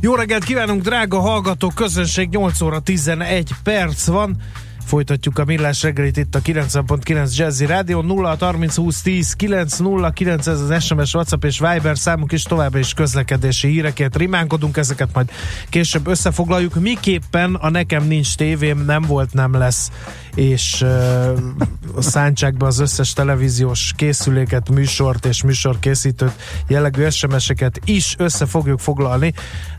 Jó reggelt kívánunk, drága hallgatók! Közönség 8 óra 11 perc van. Folytatjuk a millás reggelit itt a 90.9 Jazzy Rádió 0 30 20 10 9 0 9 ez az SMS, WhatsApp és Viber számunk is továbbra is közlekedési hírekért rimánkodunk, ezeket majd később összefoglaljuk. Miképpen a nekem nincs tévém, nem volt, nem lesz és uh, szántsák be az összes televíziós készüléket, műsort és műsorkészítőt, jellegű SMS-eket is össze fogjuk foglalni,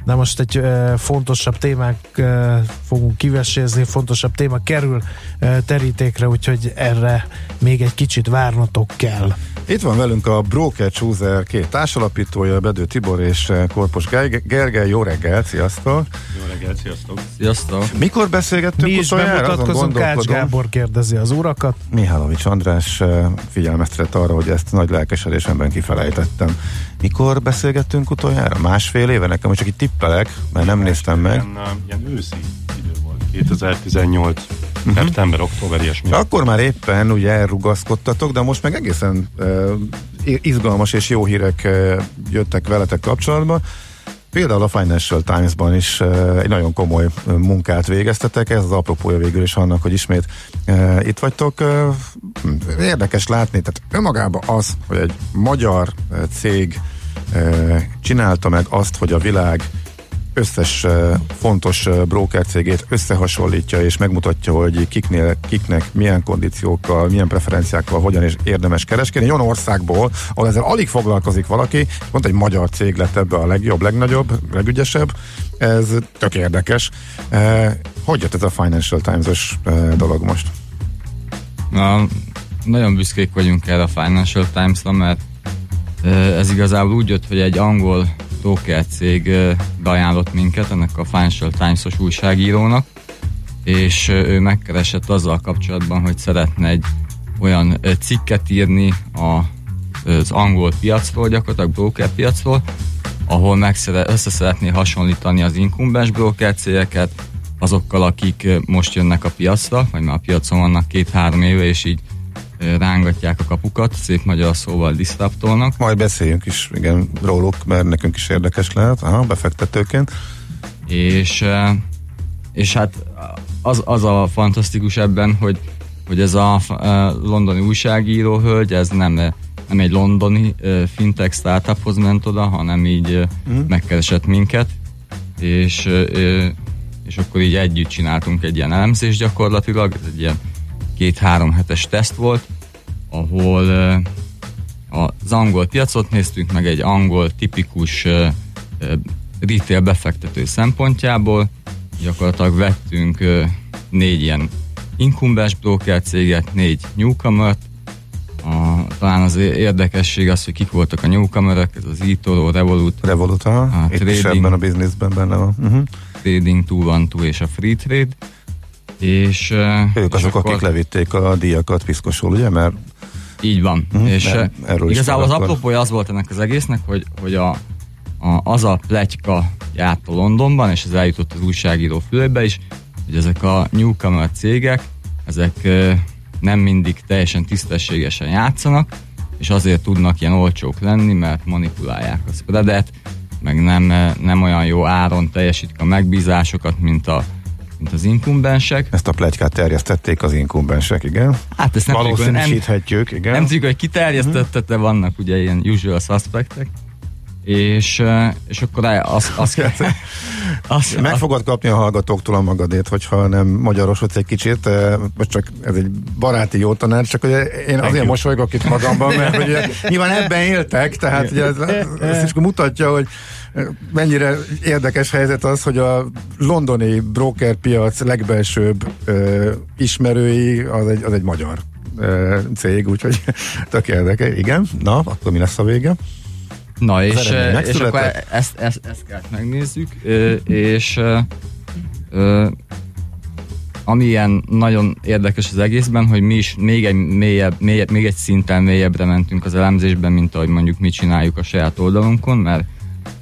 de most egy uh, fontosabb témák uh, fogunk kivesézni, fontosabb téma kerül uh, terítékre, úgyhogy erre még egy kicsit várnatok kell. Itt van velünk a Broker Chooser két társalapítója, Bedő Tibor és Korpos Gergely. Jó reggel, sziasztok! Jó reggel, sziasztok! Sziasztok! Mikor beszélgettünk Mi is bemutatkozunk, Ács Gábor kérdezi az urakat. Mihálovics András figyelmeztetett arra, hogy ezt nagy lelkesedésemben kifelejtettem. Mikor beszélgettünk utoljára? Másfél éve? Nekem most csak itt tippelek, mert nem néztem meg. Ilyen, ilyen őszi idő volt, 2018 uh-huh. szeptember, október, ilyesmi. Akkor már éppen ugye elrugaszkodtatok, de most meg egészen uh, izgalmas és jó hírek uh, jöttek veletek kapcsolatban. Például a Financial Times-ban is egy nagyon komoly munkát végeztetek, ez az apropója végül is annak, hogy ismét itt vagytok. Érdekes látni, tehát önmagában az, hogy egy magyar cég csinálta meg azt, hogy a világ összes fontos broker cégét összehasonlítja és megmutatja, hogy kiknél, kiknek milyen kondíciókkal, milyen preferenciákkal hogyan is érdemes kereskedni. Olyan országból, ahol ezzel alig foglalkozik valaki, pont egy magyar cég lett ebbe a legjobb, legnagyobb, legügyesebb. Ez tök érdekes. Hogy jött ez a Financial Times-os dolog most? Na, nagyon büszkék vagyunk erre a Financial Times-ra, mert ez igazából úgy jött, hogy egy angol broker cég beajánlott minket, ennek a Financial Times-os újságírónak, és ő megkeresett azzal kapcsolatban, hogy szeretne egy olyan cikket írni a, az angol piacról, gyakorlatilag broker piacról, ahol megszere, össze szeretné hasonlítani az inkumbens broker cégeket azokkal, akik most jönnek a piacra, vagy már a piacon vannak két-három éve, és így rángatják a kapukat, szép magyar szóval disruptolnak. Majd beszéljünk is, igen, róluk, mert nekünk is érdekes lehet, aha, befektetőként. És, és hát az, az a fantasztikus ebben, hogy, hogy ez a londoni újságíró hölgy, ez nem, nem egy londoni fintech startuphoz ment oda, hanem így mm. megkeresett minket, és, és akkor így együtt csináltunk egy ilyen elemzés gyakorlatilag, ez egy ilyen két-három hetes teszt volt, ahol az angol piacot néztünk meg egy angol tipikus retail befektető szempontjából. Gyakorlatilag vettünk négy ilyen inkumbens broker céget, négy newcomer a, talán az érdekesség az, hogy kik voltak a newcomerek, ez az eToro, Revolut. Revolut, aha. A Itt trading, ebben a bizniszben benne van. Uh-huh. Trading 212 és a Free Trade. És, ők azok, akkor... akik levitték a díjakat piszkosul, ugye? Mert így van. Uh-huh, és erről igazából az apropója az volt ennek az egésznek, hogy, hogy a, a, az a pletyka járt a Londonban, és ez eljutott az újságíró fülébe is, hogy ezek a newcomer cégek, ezek nem mindig teljesen tisztességesen játszanak, és azért tudnak ilyen olcsók lenni, mert manipulálják a spreadet, meg nem, nem olyan jó áron teljesítik a megbízásokat, mint a mint az inkumbensek. Ezt a plegykát terjesztették az inkumbensek, igen. Hát ezt nem Valószínűsíthetjük, igen. Nem tudjuk, hogy ki terjesztette, de vannak ugye ilyen usual suspectek. És, és akkor az, az, kell, az, Meg fogod kapni a hallgatóktól a magadét, hogyha nem magyarosodsz egy kicsit, vagy csak ez egy baráti jó tanács, csak hogy én azért mosolygok itt magamban, mert ugye, nyilván ebben éltek, tehát ugye ez, ez is mutatja, hogy mennyire érdekes helyzet az, hogy a londoni brokerpiac legbelsőbb ö, ismerői az egy, az egy magyar ö, cég, úgyhogy tök érdekes. Igen, na, akkor mi lesz a vége? Na, és, és akkor ezt, ezt, ezt kell megnézzük, és ami ilyen nagyon érdekes az egészben, hogy mi is még egy, mélyebb, mélyebb, még egy szinten mélyebbre mentünk az elemzésben, mint ahogy mondjuk mi csináljuk a saját oldalunkon, mert,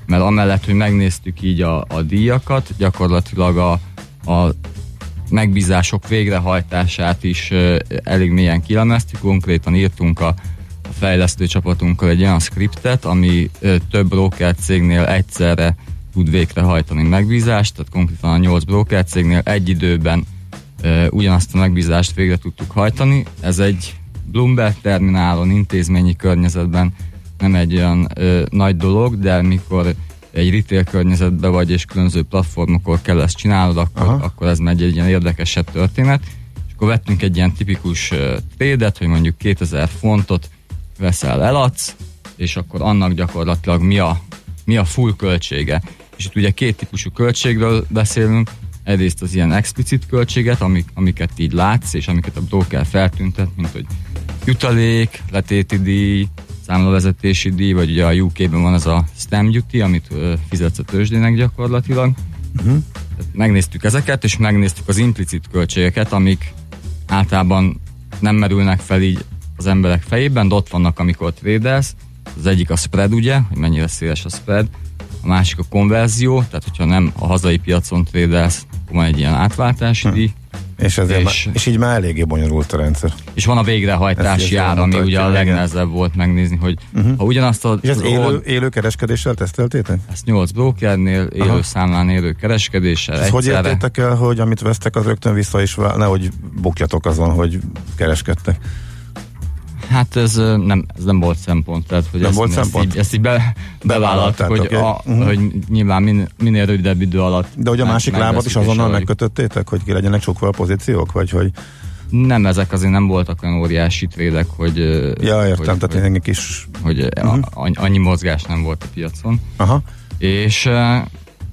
mert amellett, hogy megnéztük így a, a díjakat, gyakorlatilag a, a megbízások végrehajtását is elég mélyen kilemeztük, konkrétan írtunk a, fejlesztő csapatunkkal egy olyan skriptet, ami több broker cégnél egyszerre tud végrehajtani megbízást, tehát konkrétan a 8 broker cégnél egy időben ugyanazt a megbízást végre tudtuk hajtani. Ez egy Bloomberg terminálon, intézményi környezetben nem egy olyan uh, nagy dolog, de mikor egy retail környezetben vagy, és különböző platformokon kell ezt csinálod, akkor, akkor ez megy egy ilyen érdekesebb történet. És akkor vettünk egy ilyen tipikus uh, trédet, hogy mondjuk 2000 fontot veszel, eladsz, és akkor annak gyakorlatilag mi a, mi a full költsége. És itt ugye két típusú költségről beszélünk, egyrészt az ilyen explicit költséget, amik, amiket így látsz, és amiket a broker feltüntet, mint hogy jutalék, letéti díj, számlavezetési díj, vagy ugye a UK-ben van ez a stamp duty, amit ö, fizetsz a tőzsdének gyakorlatilag. Uh-huh. Megnéztük ezeket, és megnéztük az implicit költségeket, amik általában nem merülnek fel így az emberek fejében, de ott vannak, amikor trédelsz. Az egyik a spread, ugye, hogy mennyire széles a spread, a másik a konverzió, tehát hogyha nem a hazai piacon trédelsz, akkor van egy ilyen átváltási díj, És, ezért és, és így már eléggé bonyolult a rendszer. és van a végrehajtási ár, ami ugye a legnehezebb volt megnézni, hogy uh-huh. ha ugyanazt a És ez élő, élő kereskedéssel teszteltétek? ezt 8 brokernél, élő Aha. számlán élő kereskedéssel És hogy értétek el, hogy amit vesztek, az rögtön vissza is nehogy bukjatok azon, hogy kereskedtek. Hát ez nem, ez nem volt szempont, tehát hogy Nem ezt, volt ezt szempont? Így, ezt így be, bevállaltuk, hogy, Bevállaltátok, a. Mhm. hogy nyilván min, minél rövidebb idő alatt. De hogy a meg- másik lábat is azonnal megkötöttétek, hogy ki legyenek sokval pozíciók, vagy hogy... Nem, ezek azért nem voltak olyan óriási trédek, hogy, Ja, értem, hogy, tehát hogy, kis... hogy uh-huh. annyi mozgás nem volt a piacon. Aha. És,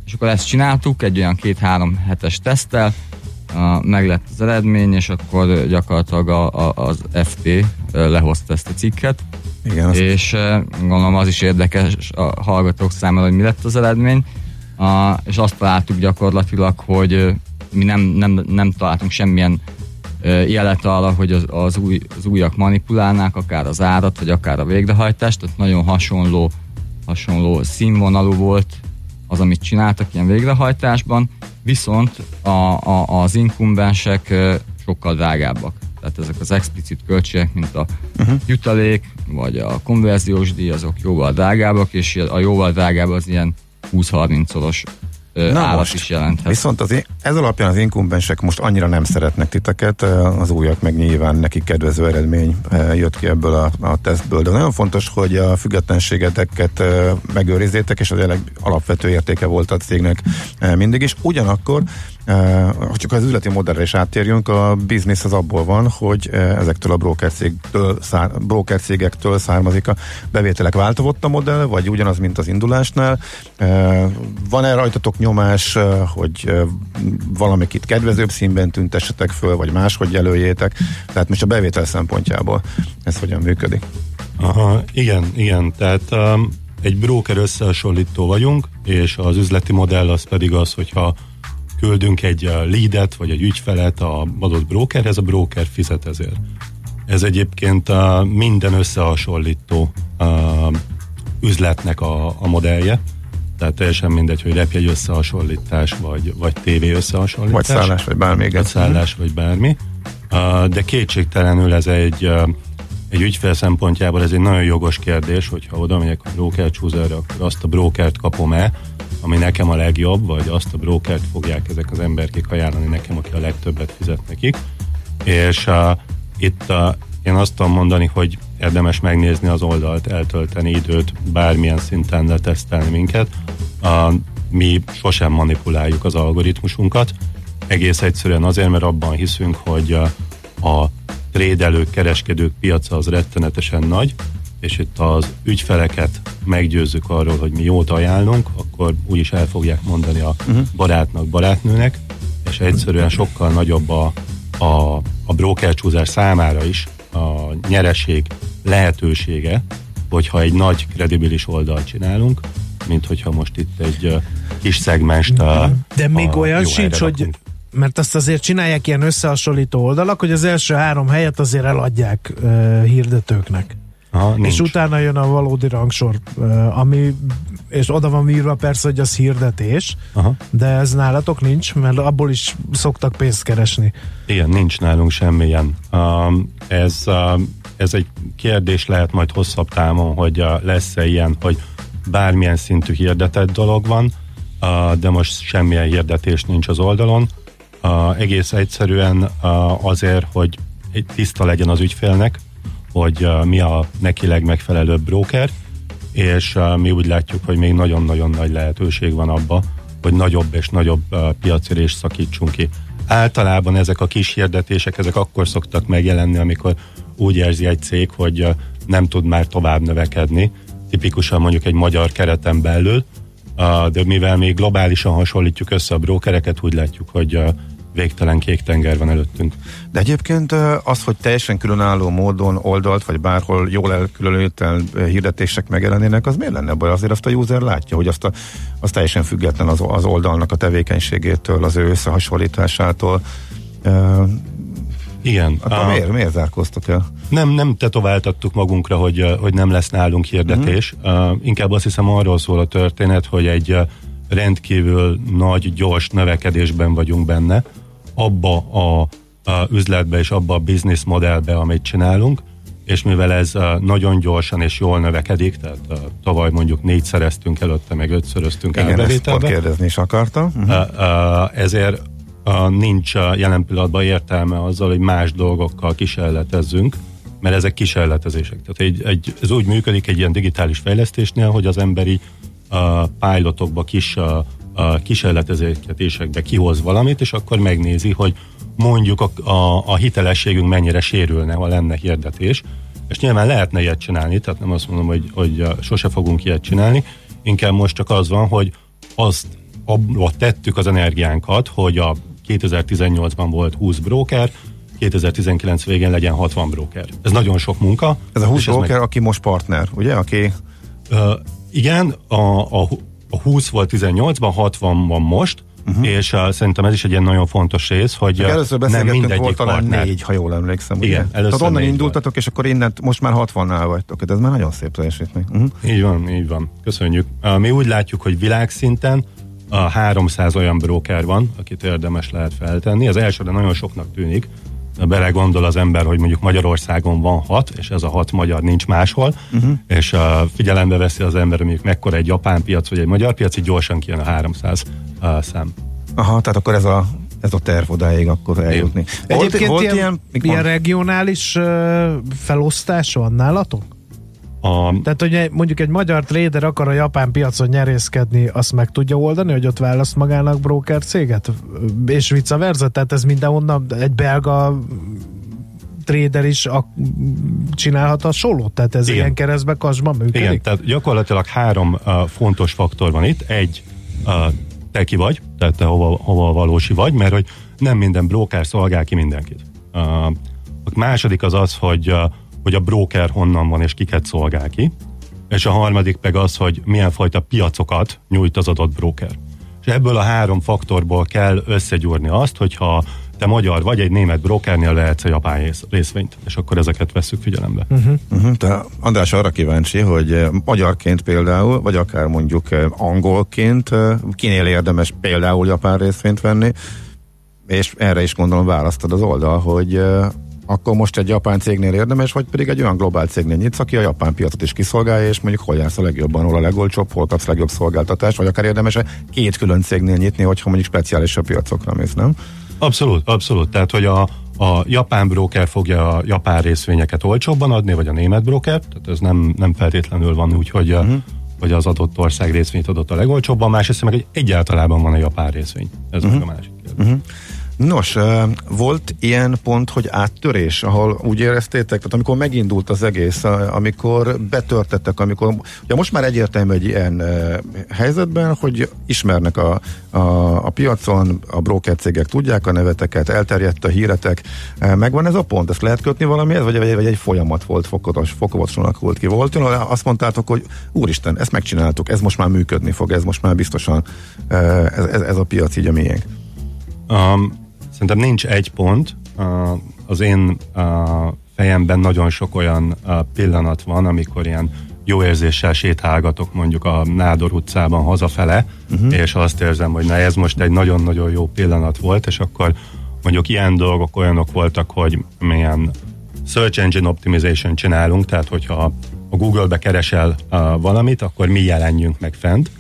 és akkor ezt csináltuk egy olyan két-három hetes teszttel, a, meg lett az eredmény, és akkor gyakorlatilag a, a, az FT lehozta ezt a cikket, Igen, azt és gondolom az is érdekes a hallgatók számára, hogy mi lett az eredmény, a, és azt találtuk gyakorlatilag, hogy mi nem, nem, nem találtunk semmilyen jelet arra, hogy az, az, új, az újak manipulálnák, akár az árat, vagy akár a végrehajtást, tehát nagyon hasonló, hasonló színvonalú volt az, amit csináltak ilyen végrehajtásban, viszont a, a, az inkumbensek sokkal drágábbak. Tehát ezek az explicit költségek, mint a uh-huh. jutalék, vagy a konverziós díj, azok jóval drágábbak, és a jóval drágább az ilyen 20-30-szoros ö, Na árat most. is jelenthet. Viszont az, ez alapján az inkumbensek most annyira nem szeretnek titeket, az újak meg nyilván nekik kedvező eredmény jött ki ebből a, a tesztből. De nagyon fontos, hogy a függetlenségeteket megőrizzétek, és az alapvető értéke volt a cégnek mindig is. Ugyanakkor ha csak az üzleti modellre is áttérjünk, a biznisz az abból van, hogy ezektől a broker, cégtől, szár, származik a bevételek. Változott a modell, vagy ugyanaz, mint az indulásnál? Eh, Van-e rajtatok nyomás, hogy valamikit kedvezőbb színben tüntessetek föl, vagy máshogy jelöljétek? Tehát most a bevétel szempontjából ez hogyan működik? Aha, igen, igen. Tehát um, egy broker összehasonlító vagyunk, és az üzleti modell az pedig az, hogyha küldünk egy uh, leadet, vagy egy ügyfelet a adott brokerhez, a broker fizet ezért. Ez egyébként uh, minden összehasonlító uh, üzletnek a, a modellje. Tehát teljesen mindegy, hogy repjegy összehasonlítás, vagy, vagy tévé összehasonlítás. Vagy szállás, vagy bármmég Vagy szállás, vagy bármi. De kétségtelenül ez egy, egy ügyfél szempontjából ez egy nagyon jogos kérdés, hogyha oda megyek a broker chooserre, akkor azt a brokert kapom-e, ami nekem a legjobb, vagy azt a brokert fogják ezek az emberkék ajánlani nekem, aki a legtöbbet fizet nekik. És uh, itt uh, én azt tudom mondani, hogy érdemes megnézni az oldalt, eltölteni időt, bármilyen szinten letesztelni minket. Uh, mi sosem manipuláljuk az algoritmusunkat, egész egyszerűen azért, mert abban hiszünk, hogy uh, a trédelők, kereskedők piaca az rettenetesen nagy, és itt az ügyfeleket meggyőzzük arról, hogy mi jót ajánlunk, akkor úgyis el fogják mondani a uh-huh. barátnak, barátnőnek, és egyszerűen sokkal nagyobb a, a, a brokercsúzás számára is a nyereség lehetősége, hogyha egy nagy kredibilis oldalt csinálunk, mint hogyha most itt egy kis szegmest a, De még a olyan sincs, hogy. Mert azt azért csinálják ilyen összehasonlító oldalak, hogy az első három helyet azért eladják uh, hirdetőknek. Aha, nincs. És utána jön a valódi rangsor, uh, ami, és oda van írva persze, hogy az hirdetés, Aha. de ez nálatok nincs, mert abból is szoktak pénzt keresni. Igen, nincs nálunk semmilyen. Um, ez, um, ez egy kérdés lehet majd hosszabb távon, hogy uh, lesz-e ilyen, hogy bármilyen szintű hirdetett dolog van, uh, de most semmilyen hirdetés nincs az oldalon. Uh, egész egyszerűen uh, azért, hogy tiszta legyen az ügyfélnek, hogy uh, mi a neki legmegfelelőbb broker, és mi úgy látjuk, hogy még nagyon-nagyon nagy lehetőség van abba, hogy nagyobb és nagyobb piacérést szakítsunk ki. Általában ezek a kis hirdetések, ezek akkor szoktak megjelenni, amikor úgy érzi egy cég, hogy nem tud már tovább növekedni, tipikusan mondjuk egy magyar kereten belül, de mivel még globálisan hasonlítjuk össze a brókereket, úgy látjuk, hogy uh, végtelen kék tenger van előttünk. De egyébként az, hogy teljesen különálló módon oldalt, vagy bárhol jól elkülönült hirdetések megjelenének, az miért lenne baj? Azért azt a user látja, hogy azt, a, az teljesen független az, az oldalnak a tevékenységétől, az ő összehasonlításától. Igen. Akkor uh, miért, miért zárkóztak el? Nem, nem tetováltattuk magunkra, hogy, hogy nem lesz nálunk hirdetés. Mhm. Uh, inkább azt hiszem arról szól a történet, hogy egy rendkívül nagy, gyors növekedésben vagyunk benne, abba a, a üzletbe és abba a business modellbe, amit csinálunk, és mivel ez nagyon gyorsan és jól növekedik, tehát tavaly mondjuk négyszereztünk előtte, meg ötszöröztünk Igen, árbevételbe, kérdezni is akarta. Uh-huh. Uh, uh, ezért nincs jelen pillanatban értelme azzal, hogy más dolgokkal kísérletezzünk, mert ezek kísérletezések. Tehát egy, egy, ez úgy működik egy ilyen digitális fejlesztésnél, hogy az emberi uh, pilotokba, kis uh, uh, kísérletezésekbe kihoz valamit, és akkor megnézi, hogy mondjuk a, a, a hitelességünk mennyire sérülne, ha lenne hirdetés. És nyilván lehetne ilyet csinálni, tehát nem azt mondom, hogy, hogy uh, sose fogunk ilyet csinálni, inkább most csak az van, hogy azt abba tettük az energiánkat, hogy a 2018-ban volt 20 broker, 2019 végén legyen 60 broker. Ez nagyon sok munka. Ez a 20 és ez broker, aki most partner, ugye? Aki Ö, igen, a, a 20 volt 18-ban, 60 van most, uh-huh. és uh, szerintem ez is egy ilyen nagyon fontos rész, hogy uh, Először nem mindegyik volt talán négy, ha jól emlékszem. ugye? Igen, először Tehát onnan indultatok, és akkor innen most már 60-nál vagytok. Ez már nagyon szép teljesítmény. Uh-huh. Így van, így van. Köszönjük. Uh, Mi úgy látjuk, hogy világszinten a 300 olyan broker van, akit érdemes lehet feltenni. Az elsőre nagyon soknak tűnik, belegondol az ember, hogy mondjuk Magyarországon van hat, és ez a hat magyar nincs máshol, uh-huh. és uh, figyelembe veszi az ember, hogy mondjuk mekkora egy japán piac, vagy egy magyar piac, így gyorsan kijön a 300 uh, szám. Aha, tehát akkor ez a, ez a terv odáig akkor eljutni. Egyébként volt ilyen, ilyen, ilyen regionális uh, felosztás van nálatok? A, Tehát, hogy mondjuk egy magyar trader akar a japán piacon nyerészkedni, azt meg tudja oldani, hogy ott választ magának broker céget? És vice versa? Tehát ez mindenhonnan egy belga trader is a, csinálhat hasonlót? Tehát ez Igen. ilyen keresztbe kasban működik? igen, tehát gyakorlatilag három uh, fontos faktor van itt. Egy, uh, te ki vagy, tehát te hova, hova valósi vagy, mert hogy nem minden broker szolgál ki mindenkit. Uh, a második az az, hogy, uh, hogy a broker honnan van és kiket szolgál ki, és a harmadik meg az, hogy milyen fajta piacokat nyújt az adott broker. És ebből a három faktorból kell összegyúrni azt, hogyha te magyar vagy, egy német brokernél vehetsz a japán rész- részvényt, és akkor ezeket vesszük figyelembe. Uh-huh. Uh-huh, te András arra kíváncsi, hogy eh, magyarként például, vagy akár mondjuk eh, angolként, eh, kinél érdemes például japán részvényt venni, és erre is gondolom választod az oldal, hogy akkor most egy japán cégnél érdemes, vagy pedig egy olyan globál cégnél nyitsz, aki a japán piacot is kiszolgálja, és mondjuk hol jársz a legjobban, hol a legolcsóbb, hol kapsz legjobb szolgáltatást, vagy akár érdemes két külön cégnél nyitni, hogyha mondjuk speciálisabb piacokra mész, nem? Abszolút, abszolút. Tehát, hogy a, a japán broker fogja a japán részvényeket olcsóbban adni, vagy a német broker, tehát ez nem, nem feltétlenül van úgy, hogy, uh-huh. hogy az adott ország részvényt adott a legolcsóbban, másrészt meg, hogy egyáltalában van a japán részvény. Ez uh-huh. meg a másik kérdés. Uh-huh. Nos, volt ilyen pont, hogy áttörés, ahol úgy éreztétek, tehát amikor megindult az egész, amikor betörtettek, amikor, ugye most már egyértelmű egy ilyen helyzetben, hogy ismernek a, a, a piacon, a broker cégek tudják a neveteket, elterjedt a híretek, megvan ez a pont, ezt lehet kötni valamihez, vagy, vagy, vagy egy folyamat volt, fokozatos, fokozatosan alakult ki volt, azt mondtátok, hogy úristen, ezt megcsináltuk, ez most már működni fog, ez most már biztosan ez, ez, ez a piac így a miénk. Um, Szerintem nincs egy pont. Az én fejemben nagyon sok olyan pillanat van, amikor ilyen jó érzéssel sétálgatok mondjuk a Nádor utcában hazafele, uh-huh. és azt érzem, hogy na ez most egy nagyon-nagyon jó pillanat volt, és akkor mondjuk ilyen dolgok olyanok voltak, hogy milyen search engine optimization csinálunk, tehát hogyha a Google-be keresel uh, valamit, akkor mi jelenjünk meg fent.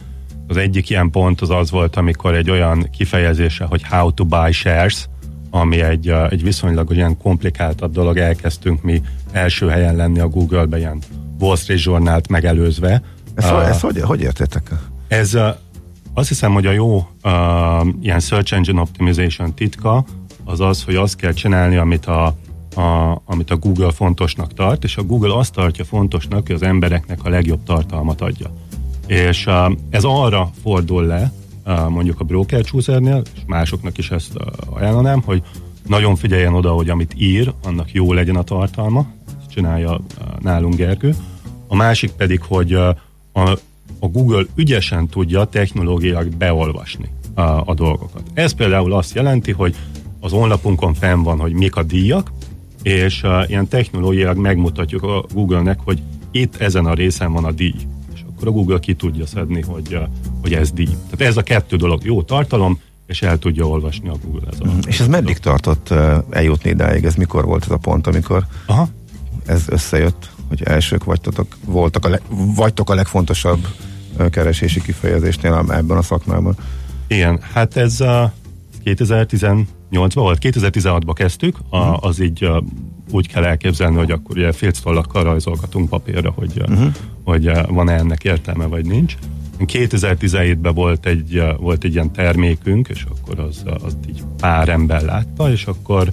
Az egyik ilyen pont az az volt, amikor egy olyan kifejezése, hogy how to buy shares, ami egy, egy viszonylag olyan komplikáltabb dolog, elkezdtünk mi első helyen lenni a Google-be ilyen Wall Street Journal-t megelőzve. Ezt, uh, ezt hogy, hogy értétek? Ez azt hiszem, hogy a jó uh, ilyen search engine optimization titka az az, hogy azt kell csinálni, amit a, a, amit a Google fontosnak tart, és a Google azt tartja fontosnak, hogy az embereknek a legjobb tartalmat adja. És uh, ez arra fordul le, mondjuk a broker choosernél, és másoknak is ezt ajánlanám, hogy nagyon figyeljen oda, hogy amit ír, annak jó legyen a tartalma, ezt csinálja nálunk Gergő, a másik pedig, hogy a, Google ügyesen tudja technológiailag beolvasni a, dolgokat. Ez például azt jelenti, hogy az honlapunkon fenn van, hogy mik a díjak, és ilyen technológiailag megmutatjuk a Google-nek, hogy itt ezen a részen van a díj. Akkor a Google ki tudja szedni, hogy, uh, hogy ez díj. Tehát ez a kettő dolog, jó tartalom, és el tudja olvasni a Google. Ez a mm. És ez meddig tartott uh, eljutni idáig? Ez mikor volt ez a pont, amikor Aha. ez összejött? hogy elsők vagytok, voltak a le, vagytok a legfontosabb keresési kifejezésnél ebben a szakmában. Igen, hát ez a 2018-ban volt, 2016-ban kezdtük, a, uh-huh. az így a, úgy kell elképzelni, hogy akkor ugye félctollakkal rajzolgatunk papírra, hogy, uh-huh. Hogy van-e ennek értelme, vagy nincs. 2017-ben volt egy, volt egy ilyen termékünk, és akkor az, az így pár ember látta, és akkor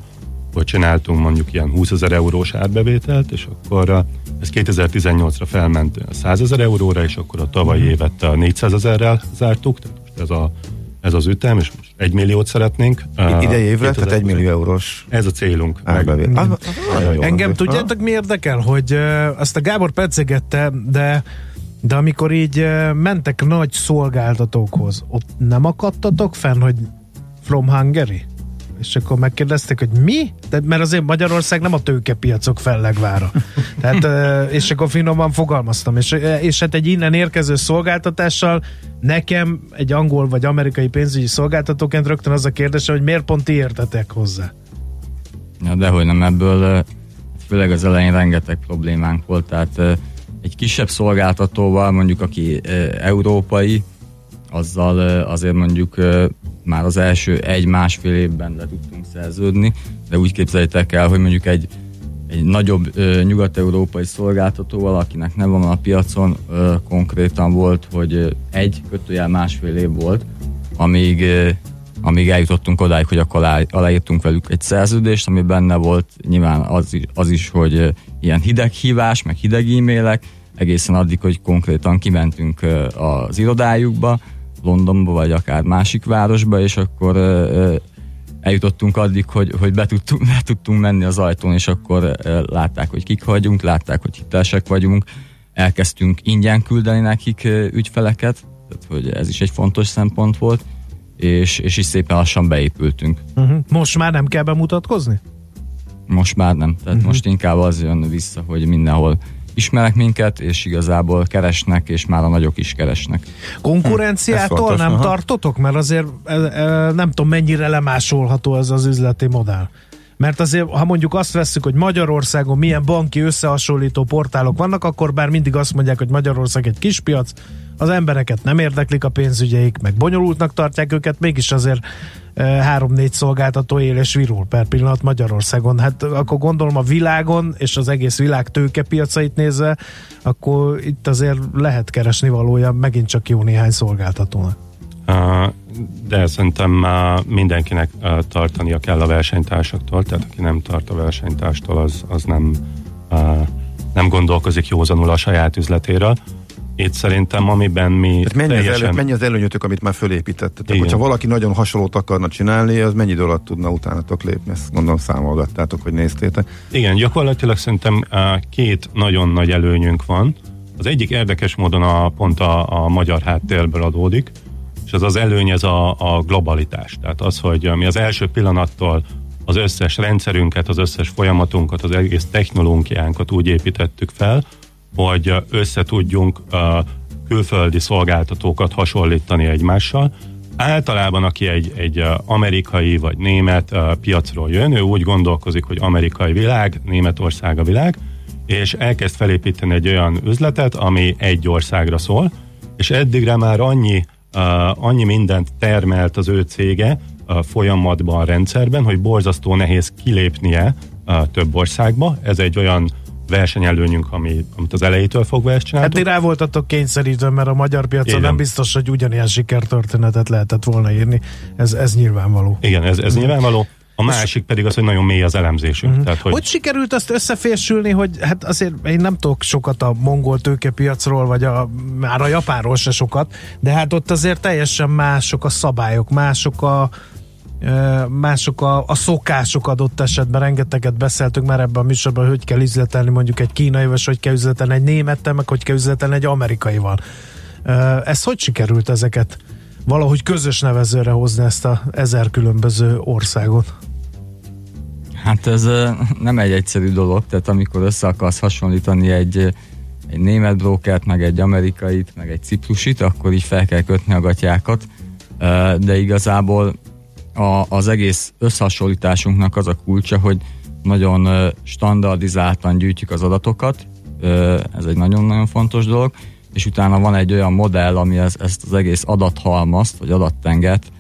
akkor csináltunk mondjuk ilyen 20 ezer eurós árbevételt, és akkor ez 2018-ra felment 100 ezer euróra, és akkor a tavalyi mm. évet 400 ezerrel zártuk, tehát most ez, a, ez az ütem, és most egy milliót szeretnénk. Idei évre, tehát egy millió eurós Ez a célunk. Árbevétel. Mm. Engem tudjátok mi érdekel, hogy azt a Gábor pecegette, de de amikor így mentek nagy szolgáltatókhoz, ott nem akadtatok fenn, hogy from Hungary? És akkor megkérdezték, hogy mi? De, mert azért Magyarország nem a tőkepiacok fellegvára. Tehát, és akkor finoman fogalmaztam. És, és hát egy innen érkező szolgáltatással nekem egy angol vagy amerikai pénzügyi szolgáltatóként rögtön az a kérdés, hogy miért pont ti értetek hozzá? Ja, dehogy nem, ebből főleg az elején rengeteg problémánk volt, tehát egy kisebb szolgáltatóval, mondjuk aki európai, azzal azért mondjuk már az első egy-másfél évben le tudtunk szerződni, de úgy képzeljétek el, hogy mondjuk egy, egy nagyobb ö, nyugat-európai szolgáltatóval, akinek nem van a piacon, ö, konkrétan volt, hogy egy kötőjel másfél év volt, amíg, ö, amíg eljutottunk odáig, hogy akkor alá, aláírtunk velük egy szerződést, ami benne volt nyilván az, az is, hogy ö, ilyen hideg hívás, meg hideg e-mailek, egészen addig, hogy konkrétan kimentünk ö, az irodájukba, Londonba, vagy akár másik városba, és akkor eljutottunk addig, hogy, hogy be, tudtunk, be tudtunk menni az ajtón, és akkor látták, hogy kik vagyunk, látták, hogy hitelesek vagyunk, elkezdtünk ingyen küldeni nekik ügyfeleket, tehát hogy ez is egy fontos szempont volt, és, és is szépen lassan beépültünk. Uh-huh. Most már nem kell bemutatkozni? Most már nem, tehát uh-huh. most inkább az jön vissza, hogy mindenhol ismerek minket, és igazából keresnek, és már a nagyok is keresnek. Konkurenciától hm, nem aha. tartotok? Mert azért e, e, nem tudom mennyire lemásolható ez az üzleti modell. Mert azért, ha mondjuk azt vesszük, hogy Magyarországon milyen banki összehasonlító portálok vannak, akkor bár mindig azt mondják, hogy Magyarország egy kis piac, az embereket nem érdeklik a pénzügyeik, meg bonyolultnak tartják őket, mégis azért három-négy szolgáltató él és virul per pillanat Magyarországon. Hát akkor gondolom a világon és az egész világ tőkepiacait nézve, akkor itt azért lehet keresni valója megint csak jó néhány szolgáltatónak. De szerintem mindenkinek tartania kell a versenytársaktól, tehát aki nem tart a versenytárstól, az, az nem, nem gondolkozik józanul a saját üzletéről. Itt szerintem, amiben mi Tehát mennyi, teljesen... az elő, mennyi az előnyötök, amit már fölépítettetek? Tehát, hogyha valaki nagyon hasonlót akarna csinálni, az mennyi idő alatt tudna utánatok lépni? Ezt gondolom számolgattátok, hogy néztétek. Igen, gyakorlatilag szerintem két nagyon nagy előnyünk van. Az egyik érdekes módon a, pont a, a magyar háttérből adódik, és az az előny ez a, a globalitás. Tehát az, hogy mi az első pillanattól az összes rendszerünket, az összes folyamatunkat, az egész technológiánkat úgy építettük fel, hogy össze tudjunk uh, külföldi szolgáltatókat hasonlítani egymással. Általában, aki egy, egy amerikai vagy német piacról jön, ő úgy gondolkozik, hogy amerikai világ, Németország a világ, és elkezd felépíteni egy olyan üzletet, ami egy országra szól, és eddigre már annyi, uh, annyi mindent termelt az ő cége folyamatban, rendszerben, hogy borzasztó nehéz kilépnie több országba. Ez egy olyan versenyelőnyünk, ami, amit az elejétől fogva ezt csináltuk. Hát ti rá voltatok kényszerítve, mert a magyar piacon Igen. nem biztos, hogy ugyanilyen sikertörténetet lehetett volna írni. Ez, ez nyilvánvaló. Igen, ez, ez mm. nyilvánvaló. A másik pedig az, hogy nagyon mély az elemzésünk. Mm-hmm. Tehát, hogy... hogy sikerült azt összefésülni, hogy hát azért én nem tudok sokat a mongol tőkepiacról, vagy a, már a japánról se sokat, de hát ott azért teljesen mások a szabályok, mások a, mások a, a szokások adott esetben, rengeteget beszéltünk már ebben a műsorban, hogy kell üzletelni mondjuk egy kínai, vagy hogy kell üzletelni egy némettel, meg hogy kell üzletelni egy amerikaival. Ez hogy sikerült ezeket valahogy közös nevezőre hozni ezt a ezer különböző országot? Hát ez nem egy egyszerű dolog, tehát amikor össze akarsz hasonlítani egy, egy német brókert, meg egy amerikait, meg egy ciprusit, akkor így fel kell kötni a gatyákat, de igazából a, az egész összehasonlításunknak az a kulcsa, hogy nagyon standardizáltan gyűjtjük az adatokat, ez egy nagyon-nagyon fontos dolog, és utána van egy olyan modell, ami ezt, az egész adathalmazt, vagy adattenget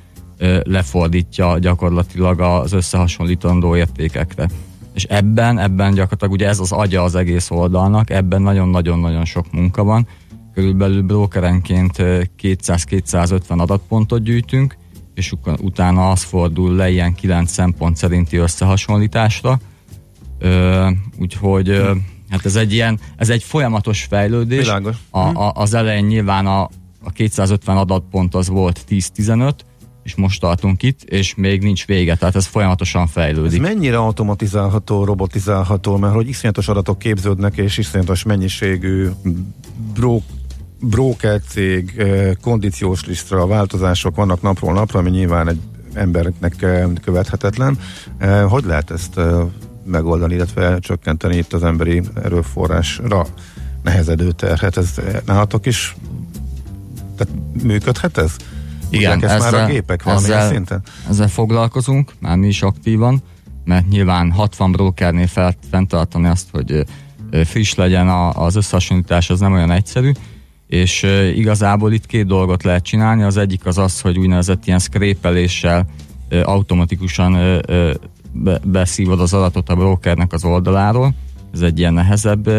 lefordítja gyakorlatilag az összehasonlítandó értékekre. És ebben, ebben gyakorlatilag ugye ez az agya az egész oldalnak, ebben nagyon-nagyon-nagyon sok munka van. Körülbelül brokerenként 200-250 adatpontot gyűjtünk, és utána az fordul le ilyen 9 szempont szerinti összehasonlításra. Ö, úgyhogy ö, hát ez egy ilyen, ez egy folyamatos fejlődés. Világos. A, a, az elején nyilván a, a 250 adatpont az volt 10-15, és most tartunk itt, és még nincs vége, tehát ez folyamatosan fejlődik. Ez mennyire automatizálható, robotizálható, mert hogy iszonyatos adatok képződnek, és iszonyatos mennyiségű brók broker cég, kondíciós listra, változások vannak napról napra, ami nyilván egy embernek követhetetlen. Hogy lehet ezt megoldani, illetve csökkenteni itt az emberi erőforrásra nehezedő terhet? Ez nálatok is tehát működhet ez? Igen, ez ezzel, már a gépek ezzel, szinten? Ezzel foglalkozunk, már mi is aktívan, mert nyilván 60 brokernél fel, fenntartani azt, hogy friss legyen az összehasonlítás, az nem olyan egyszerű, és igazából itt két dolgot lehet csinálni, az egyik az az, hogy úgynevezett ilyen skrépeléssel automatikusan be, beszívod az adatot a brokernek az oldaláról, ez egy ilyen nehezebb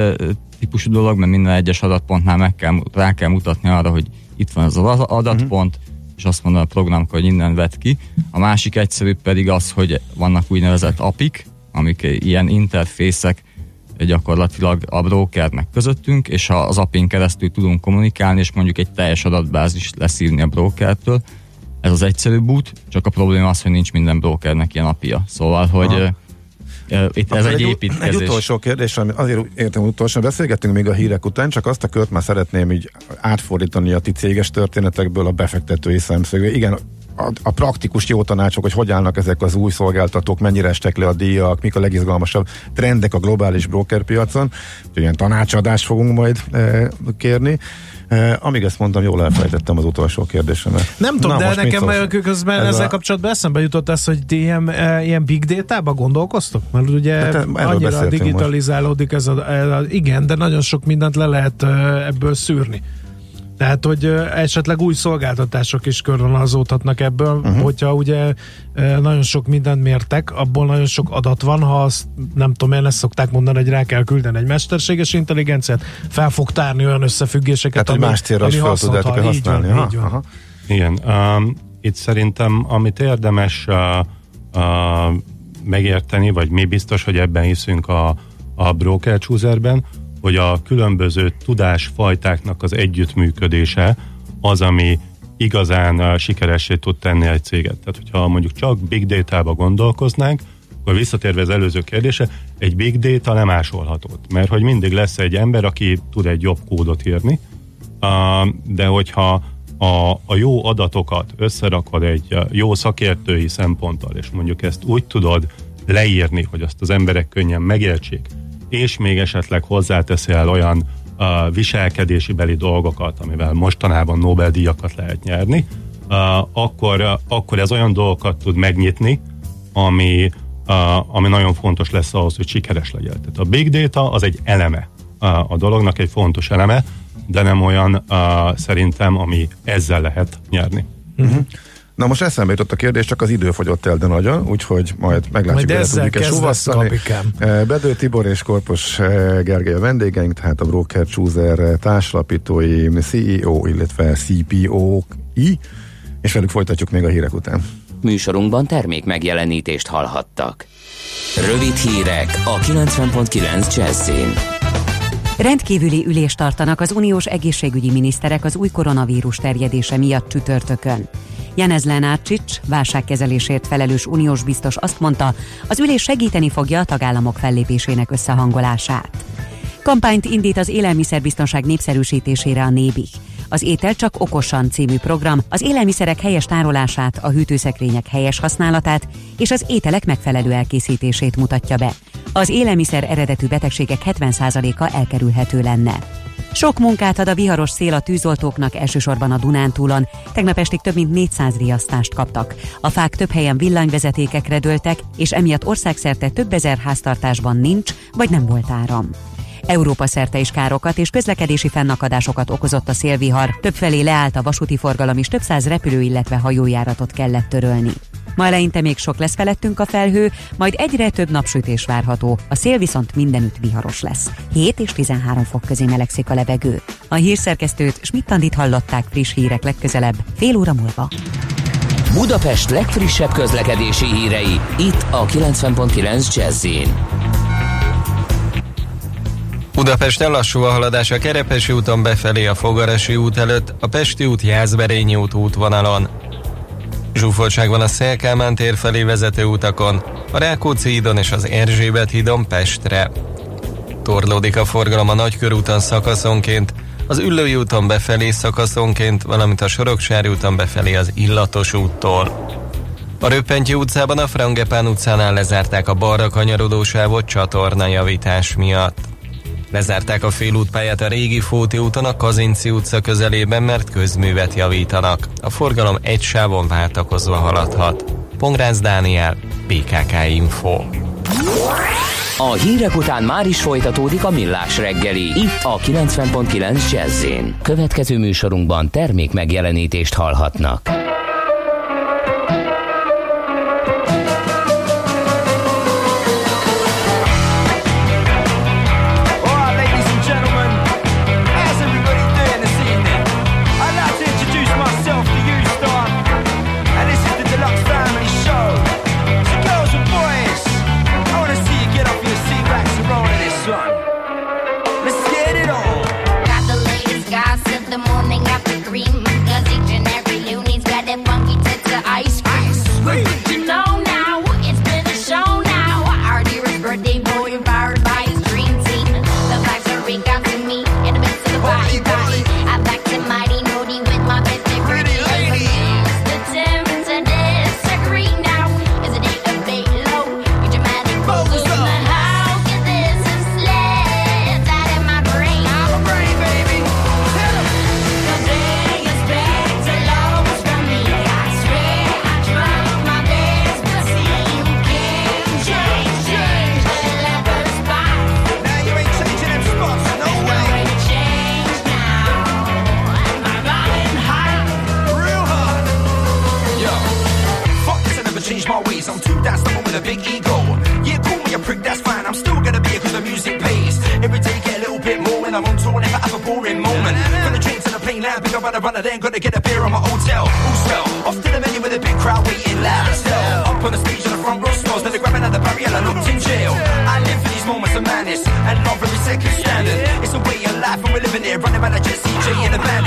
típusú dolog, mert minden egyes adatpontnál meg kell, rá kell mutatni arra, hogy itt van az adatpont, uh-huh. és azt mondom a programnak, hogy innen vett ki. A másik egyszerű pedig az, hogy vannak úgynevezett apik, amik ilyen interfészek, gyakorlatilag a brokernek közöttünk, és az API-n keresztül tudunk kommunikálni, és mondjuk egy teljes adatbázis leszívni a brokertől. Ez az egyszerűbb út, csak a probléma az, hogy nincs minden brokernek ilyen apja. Szóval, hogy Aha. Itt ez egy, egy építkezés. Egy utolsó kérdés, ami azért értem utolsó, beszélgettünk még a hírek után, csak azt a kört már szeretném így átfordítani a ti céges történetekből a befektetői szemszögbe. Igen, a, a praktikus jó tanácsok, hogy hogy állnak ezek az új szolgáltatók, mennyire estek le a díjak, mik a legizgalmasabb trendek a globális brokerpiacon. Ilyen tanácsadást fogunk majd e, kérni. E, amíg ezt mondtam, jól elfelejtettem az utolsó kérdésemet. Nem tudom, Na, de nekem közben ez ezzel a... kapcsolatban eszembe jutott ez, hogy ti ilyen, e, ilyen big data-ba gondolkoztok? Mert ugye hát, annyira digitalizálódik ez a, ez a... Igen, de nagyon sok mindent le lehet ebből szűrni. Tehát, hogy esetleg új szolgáltatások is körvonalazódhatnak ebből, uh-huh. hogyha ugye nagyon sok mindent mértek, abból nagyon sok adat van, ha azt nem tudom, én ezt szokták mondani, hogy rá kell küldeni egy mesterséges intelligenciát, fel fog tárni olyan összefüggéseket, Tehát, ami, más célra is fel tudjátok használni. Így van, így van. Aha. Igen, um, itt szerintem, amit érdemes uh, uh, megérteni, vagy mi biztos, hogy ebben hiszünk a, a broker chooserben, hogy a különböző tudásfajtáknak az együttműködése az, ami igazán sikeressé tud tenni egy céget. Tehát, hogyha mondjuk csak big data-ba gondolkoznánk, akkor visszatérve az előző kérdése, egy big data nem ásolható. Mert hogy mindig lesz egy ember, aki tud egy jobb kódot írni, de hogyha a, a jó adatokat összerakod egy jó szakértői szemponttal, és mondjuk ezt úgy tudod leírni, hogy azt az emberek könnyen megértsék, és még esetleg hozzáteszel olyan uh, viselkedési beli dolgokat, amivel mostanában Nobel-díjakat lehet nyerni, akkor, akkor ez olyan dolgokat tud megnyitni, ami, ami nagyon fontos lesz ahhoz, hogy sikeres legyen. Tehát a big data az egy eleme a dolognak, egy fontos eleme, de nem olyan szerintem, ami ezzel lehet nyerni. Uh-huh. Na most eszembe jutott a kérdés, csak az idő fogyott el, de nagyon, úgyhogy majd meglátjuk, majd ezzel tudjuk e Bedő Tibor és Korpos e, Gergely a vendégeink, tehát a Broker Chooser társalapítói, CEO, illetve CPO-i, és velük folytatjuk még a hírek után. Műsorunkban termék megjelenítést hallhattak. Rövid hírek a 90.9 Jazzin. Rendkívüli ülést tartanak az uniós egészségügyi miniszterek az új koronavírus terjedése miatt csütörtökön. Janez Lenárcsics, válságkezelésért felelős uniós biztos azt mondta, az ülés segíteni fogja a tagállamok fellépésének összehangolását. Kampányt indít az élelmiszerbiztonság népszerűsítésére a Nébih. Az Étel csak okosan című program az élelmiszerek helyes tárolását, a hűtőszekrények helyes használatát és az ételek megfelelő elkészítését mutatja be. Az élelmiszer eredetű betegségek 70%-a elkerülhető lenne. Sok munkát ad a viharos szél a tűzoltóknak, elsősorban a Dunántúlon. Tegnap estig több mint 400 riasztást kaptak. A fák több helyen villanyvezetékekre dőltek, és emiatt országszerte több ezer háztartásban nincs, vagy nem volt áram. Európa szerte is károkat és közlekedési fennakadásokat okozott a szélvihar, többfelé leállt a vasúti forgalom és több száz repülő, illetve hajójáratot kellett törölni. Ma eleinte még sok lesz felettünk a felhő, majd egyre több napsütés várható. A szél viszont mindenütt viharos lesz. 7 és 13 fok közé melegszik a levegő. A hírszerkesztőt Schmidt-Tandit hallották friss hírek legközelebb, fél óra múlva. Budapest legfrissebb közlekedési hírei, itt a 90.9 jazz Budapest lassú a haladás a Kerepesi úton befelé a Fogarasi út előtt, a Pesti út Jászberényi út útvonalon. Zsúfoltság van a Szélkámán tér felé vezető utakon, a Rákóczi hídon és az Erzsébet hídon Pestre. Torlódik a forgalom a Nagykörúton szakaszonként, az Üllői úton befelé szakaszonként, valamint a Soroksári úton befelé az Illatos úttól. A Röppentyi utcában a Frangepán utcánál lezárták a balra kanyarodó sávot csatornajavítás miatt. Lezárták a félútpályát a régi Fóti úton a Kazinci utca közelében, mert közművet javítanak. A forgalom egy sávon váltakozva haladhat. Pongrász Dániel, PKK Info. A hírek után már is folytatódik a millás reggeli. Itt a 90.9 jazz Következő műsorunkban termék megjelenítést hallhatnak. just DJ in the back.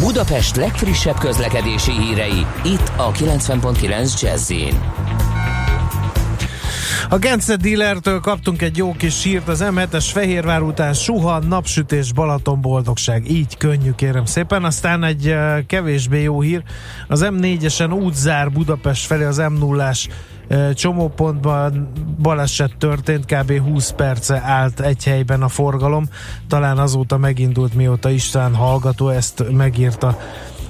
Budapest legfrissebb közlekedési hírei, itt a 90.9 jazz a Gence dealertől kaptunk egy jó kis sírt, az M7-es Fehérvár után suha, napsütés, Balaton boldogság. Így könnyű kérem szépen. Aztán egy uh, kevésbé jó hír. Az M4-esen útzár Budapest felé az M0-ás uh, csomópontban baleset történt, kb. 20 perce állt egy helyben a forgalom. Talán azóta megindult, mióta István hallgató ezt megírta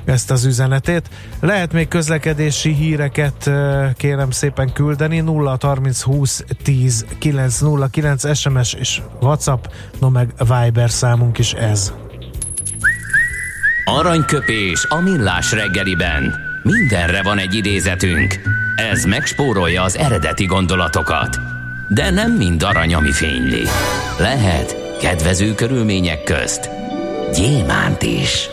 ezt az üzenetét. Lehet még közlekedési híreket kérem szépen küldeni 0 30 20 10 909 SMS és WhatsApp, no meg Viber számunk is ez. Aranyköpés a millás reggeliben. Mindenre van egy idézetünk. Ez megspórolja az eredeti gondolatokat. De nem mind arany, ami fényli. Lehet kedvező körülmények közt gyémánt is.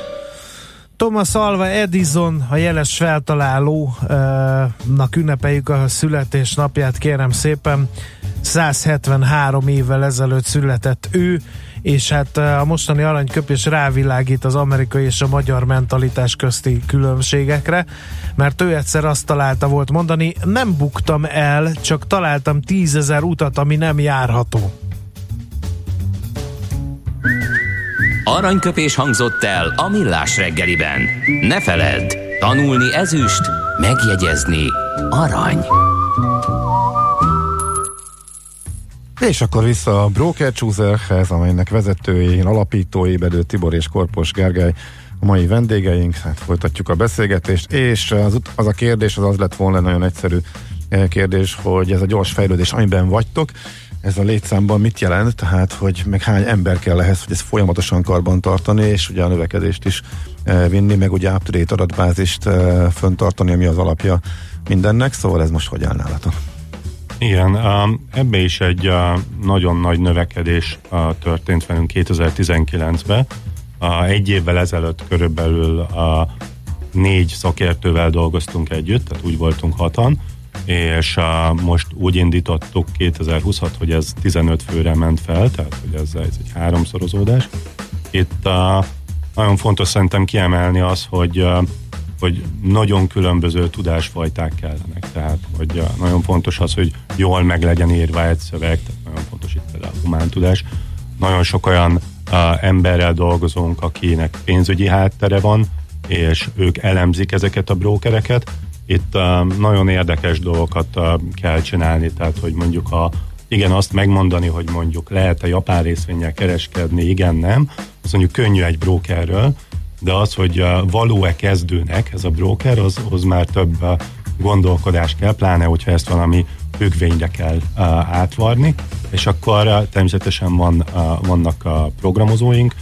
Thomas Alva Edison, a jeles feltalálónak ünnepeljük a születésnapját, kérem szépen. 173 évvel ezelőtt született ő, és hát a mostani aranyköpés rávilágít az amerikai és a magyar mentalitás közti különbségekre, mert ő egyszer azt találta volt mondani, nem buktam el, csak találtam tízezer utat, ami nem járható. Aranyköpés hangzott el a millás reggeliben. Ne feledd, tanulni ezüst, megjegyezni arany. És akkor vissza a Broker Chooserhez, amelynek vezetői, alapítói, Bedő Tibor és Korpos Gergely a mai vendégeink, hát folytatjuk a beszélgetést, és az, az a kérdés az az lett volna nagyon egyszerű eh, kérdés, hogy ez a gyors fejlődés, amiben vagytok, ez a létszámban mit jelent, tehát hogy meg hány ember kell ehhez, hogy ezt folyamatosan karban tartani, és ugye a növekedést is e, vinni, meg ugye up adatbázist e, föntartani, ami az alapja mindennek, szóval ez most hogy áll nálatok? Igen, um, ebbe is egy uh, nagyon nagy növekedés uh, történt velünk 2019-ben. Uh, egy évvel ezelőtt körülbelül uh, négy szakértővel dolgoztunk együtt, tehát úgy voltunk hatan, és most úgy indítottuk 2020 hogy ez 15 főre ment fel, tehát hogy ez, ez egy háromszorozódás. Itt nagyon fontos szerintem kiemelni az, hogy hogy nagyon különböző tudásfajták kellenek. Tehát, hogy nagyon fontos az, hogy jól meg legyen írva egy szöveg, tehát nagyon fontos itt például a humán tudás. Nagyon sok olyan uh, emberrel dolgozunk, akinek pénzügyi háttere van, és ők elemzik ezeket a brókereket, itt uh, nagyon érdekes dolgokat uh, kell csinálni, tehát hogy mondjuk a igen, azt megmondani, hogy mondjuk lehet-e japán részvényel kereskedni, igen, nem, az mondjuk könnyű egy brokerről, de az, hogy uh, való-e kezdőnek ez a broker, az, az már több uh, gondolkodás kell, pláne, hogyha ezt valami függvényre kell uh, átvarni, és akkor természetesen van, vannak a programozóink,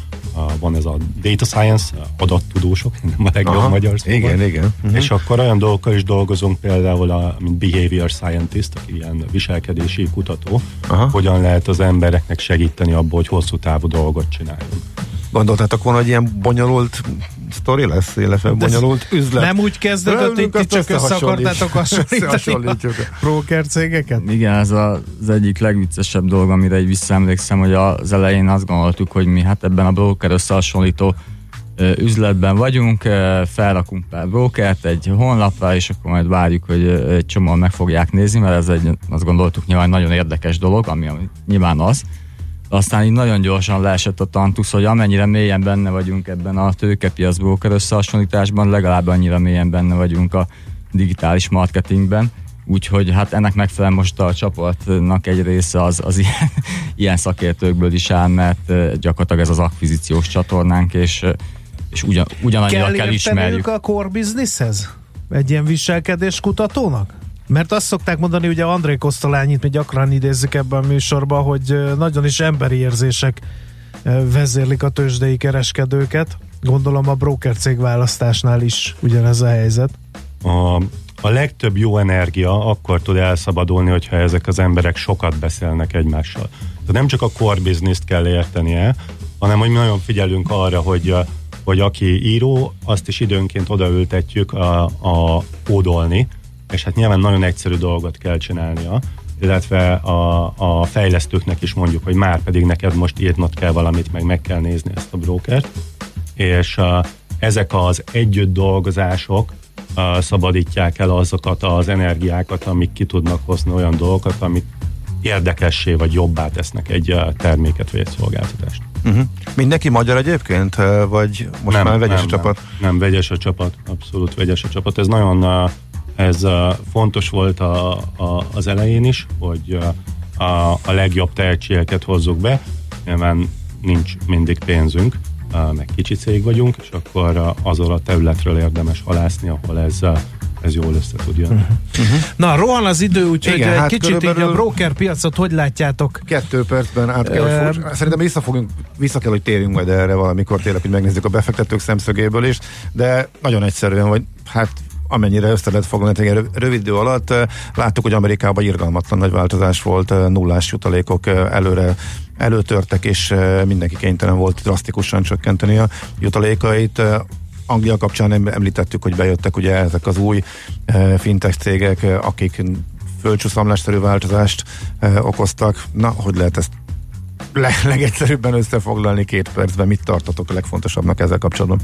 van ez a data science, adattudósok, nem a legjobb Aha, magyar szóval. Igen, igen. Uh-huh. És akkor olyan dolgokkal is dolgozunk, például a, mint behavior scientist, aki ilyen viselkedési kutató, Aha. hogyan lehet az embereknek segíteni abból, hogy hosszú távú dolgot csináljunk. Gondoltátok volna, hogy ilyen bonyolult sztori lesz, illetve bonyolult üzlet. Nem úgy kezdődött, hogy ti csak össze akartátok hasonlítani a broker cégeket? Igen, ez az egyik legviccesebb dolog, amire így visszaemlékszem, hogy az elején azt gondoltuk, hogy mi hát ebben a broker összehasonlító üzletben vagyunk, felrakunk pár brokert egy honlapra, és akkor majd várjuk, hogy egy csomóan meg fogják nézni, mert ez egy, azt gondoltuk nyilván nagyon érdekes dolog, ami, ami nyilván az, aztán így nagyon gyorsan leesett a tantusz, hogy amennyire mélyen benne vagyunk ebben a tőkepiac broker összehasonlításban, legalább annyira mélyen benne vagyunk a digitális marketingben. Úgyhogy hát ennek megfelelően most a csapatnak egy része az, az ilyen, ilyen szakértőkből is áll, mert gyakorlatilag ez az akvizíciós csatornánk, és, és ugyan, ugyanannyira kell, kell ismerjük. a core businesshez? Egy ilyen viselkedés kutatónak? Mert azt szokták mondani, ugye André Kosztolányit mi gyakran idézzük ebben a műsorban, hogy nagyon is emberi érzések vezérlik a tőzsdei kereskedőket. Gondolom a broker cég választásnál is ugyanez a helyzet. A, a legtöbb jó energia akkor tud elszabadulni, hogyha ezek az emberek sokat beszélnek egymással. Tehát nem csak a core business-t kell értenie, hanem hogy mi nagyon figyelünk arra, hogy hogy aki író, azt is időnként odaültetjük a, a kódolni, és hát nyilván nagyon egyszerű dolgot kell csinálnia, illetve a, a fejlesztőknek is mondjuk, hogy már pedig neked most írnod kell valamit, meg meg kell nézni ezt a brokert, és, a, ezek az együtt dolgozások uh, szabadítják el azokat az energiákat, amik ki tudnak hozni olyan dolgokat, amik érdekessé vagy jobbá tesznek egy uh, terméket vagy egy szolgáltatást. Uh-huh. Mindenki magyar egyébként, vagy most nem, már vegyes nem, a csapat? Nem, nem, vegyes a csapat, abszolút vegyes a csapat. Ez nagyon ez fontos volt a, a, az elején is, hogy a, a legjobb tehetségeket hozzuk be. Nyilván nincs mindig pénzünk, meg kicsi cég vagyunk, és akkor azon a területről érdemes halászni, ahol ez ez jól össze tud jönni. Uh-huh. Na, rohan az idő, úgyhogy Igen, hát kicsit így a broker piacot hogy látjátok? Kettő percben át kell, uh, Szerintem vissza, fogunk, vissza kell, hogy térjünk majd erre valamikor tényleg, hogy megnézzük a befektetők szemszögéből is, de nagyon egyszerűen, hogy hát amennyire össze lehet foglalni egy rövid idő alatt. Láttuk, hogy Amerikában irgalmatlan nagy változás volt, nullás jutalékok előre előtörtek, és mindenki kénytelen volt drasztikusan csökkenteni a jutalékait. Anglia kapcsán említettük, hogy bejöttek ugye ezek az új fintech cégek, akik földcsúszamlásszerű változást okoztak. Na, hogy lehet ezt legegyszerűbben összefoglalni két percben? Mit tartotok a legfontosabbnak ezzel kapcsolatban?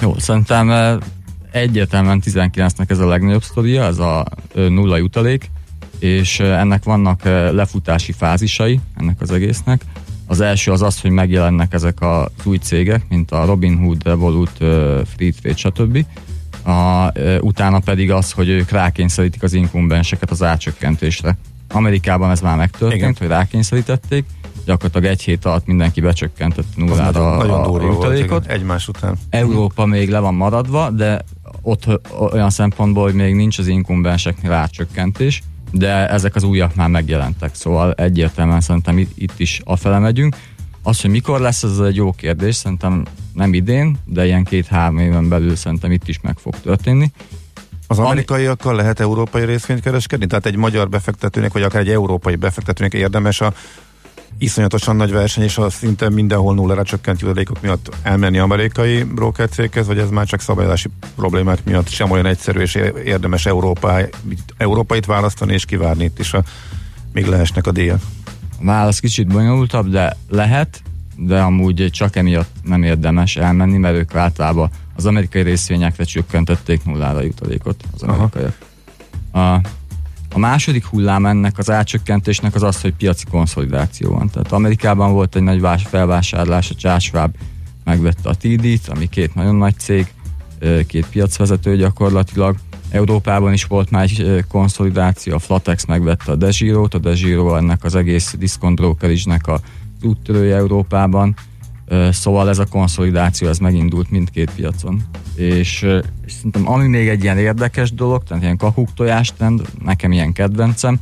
Jó, szerintem egyértelműen 19-nek ez a legnagyobb sztoria, ez a nulla jutalék, és ennek vannak lefutási fázisai ennek az egésznek. Az első az az, hogy megjelennek ezek az új cégek, mint a Robinhood, Revolut, Freetrade, stb. A, utána pedig az, hogy ők rákényszerítik az inkumbenseket az átcsökkentésre. Amerikában ez már megtörtént, Igen. hogy rákényszerítették, gyakorlatilag egy hét alatt mindenki becsökkentett nullára a, nagyon a jutalékot. Egymás után. Európa még le van maradva, de ott olyan szempontból, hogy még nincs az inkumbenseknél átcsökkentés, de ezek az újak már megjelentek, szóval egyértelműen szerintem itt, itt is afele megyünk. Az, hogy mikor lesz, ez egy jó kérdés, szerintem nem idén, de ilyen két-három éven belül szerintem itt is meg fog történni. Az amerikaiakkal lehet európai részvényt kereskedni? Tehát egy magyar befektetőnek, vagy akár egy európai befektetőnek érdemes a iszonyatosan nagy verseny, és a szinte mindenhol nullára csökkent jövedelékok miatt elmenni amerikai broker céghez, vagy ez már csak szabályozási problémák miatt sem olyan egyszerű, és érdemes Európa, európait választani, és kivárni itt is, a, még lehesnek a díjak? A válasz kicsit bonyolultabb, de lehet, de amúgy csak emiatt nem érdemes elmenni, mert ők általában az amerikai részvényekre csökkentették nullára jutalékot az amerikaiak. A, a második hullám ennek az átcsökkentésnek az az, hogy piaci konszolidáció van. Tehát Amerikában volt egy nagy vás, felvásárlás, a Charles Schwab megvette a TD-t, ami két nagyon nagy cég, két piacvezető gyakorlatilag. Európában is volt már egy konszolidáció, a Flatex megvette a Degiro-t, a Degiro ennek az egész discount brokerisnek a úttörője Európában, szóval ez a konszolidáció ez megindult mindkét piacon. És, és szerintem ami még egy ilyen érdekes dolog, tehát ilyen kakuk trend, nekem ilyen kedvencem,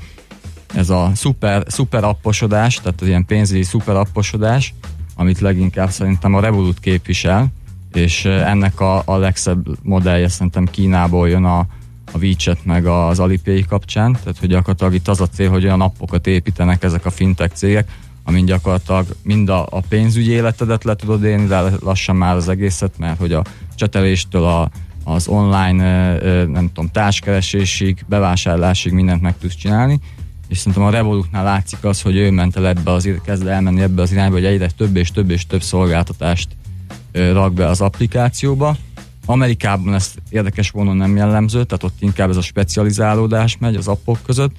ez a szuper, szuper apposodás, tehát az ilyen pénzügyi szuper apposodás, amit leginkább szerintem a Revolut képvisel, és ennek a, a legszebb modellje szerintem Kínából jön a, a WeChat meg az Alipay kapcsán, tehát hogy gyakorlatilag itt az a cél, hogy olyan appokat építenek ezek a fintech cégek, amin gyakorlatilag mind a, a pénzügyi életedet le tudod élni, de lassan már az egészet, mert hogy a cseteléstől a, az online, nem tudom, társkeresésig, bevásárlásig mindent meg tudsz csinálni, és szerintem a Revolutnál látszik az, hogy ő ment el ebbe az, kezd elmenni ebbe az irányba, hogy egyre több és több és több szolgáltatást rak be az applikációba. Amerikában ez érdekes volna nem jellemző, tehát ott inkább ez a specializálódás megy az appok között.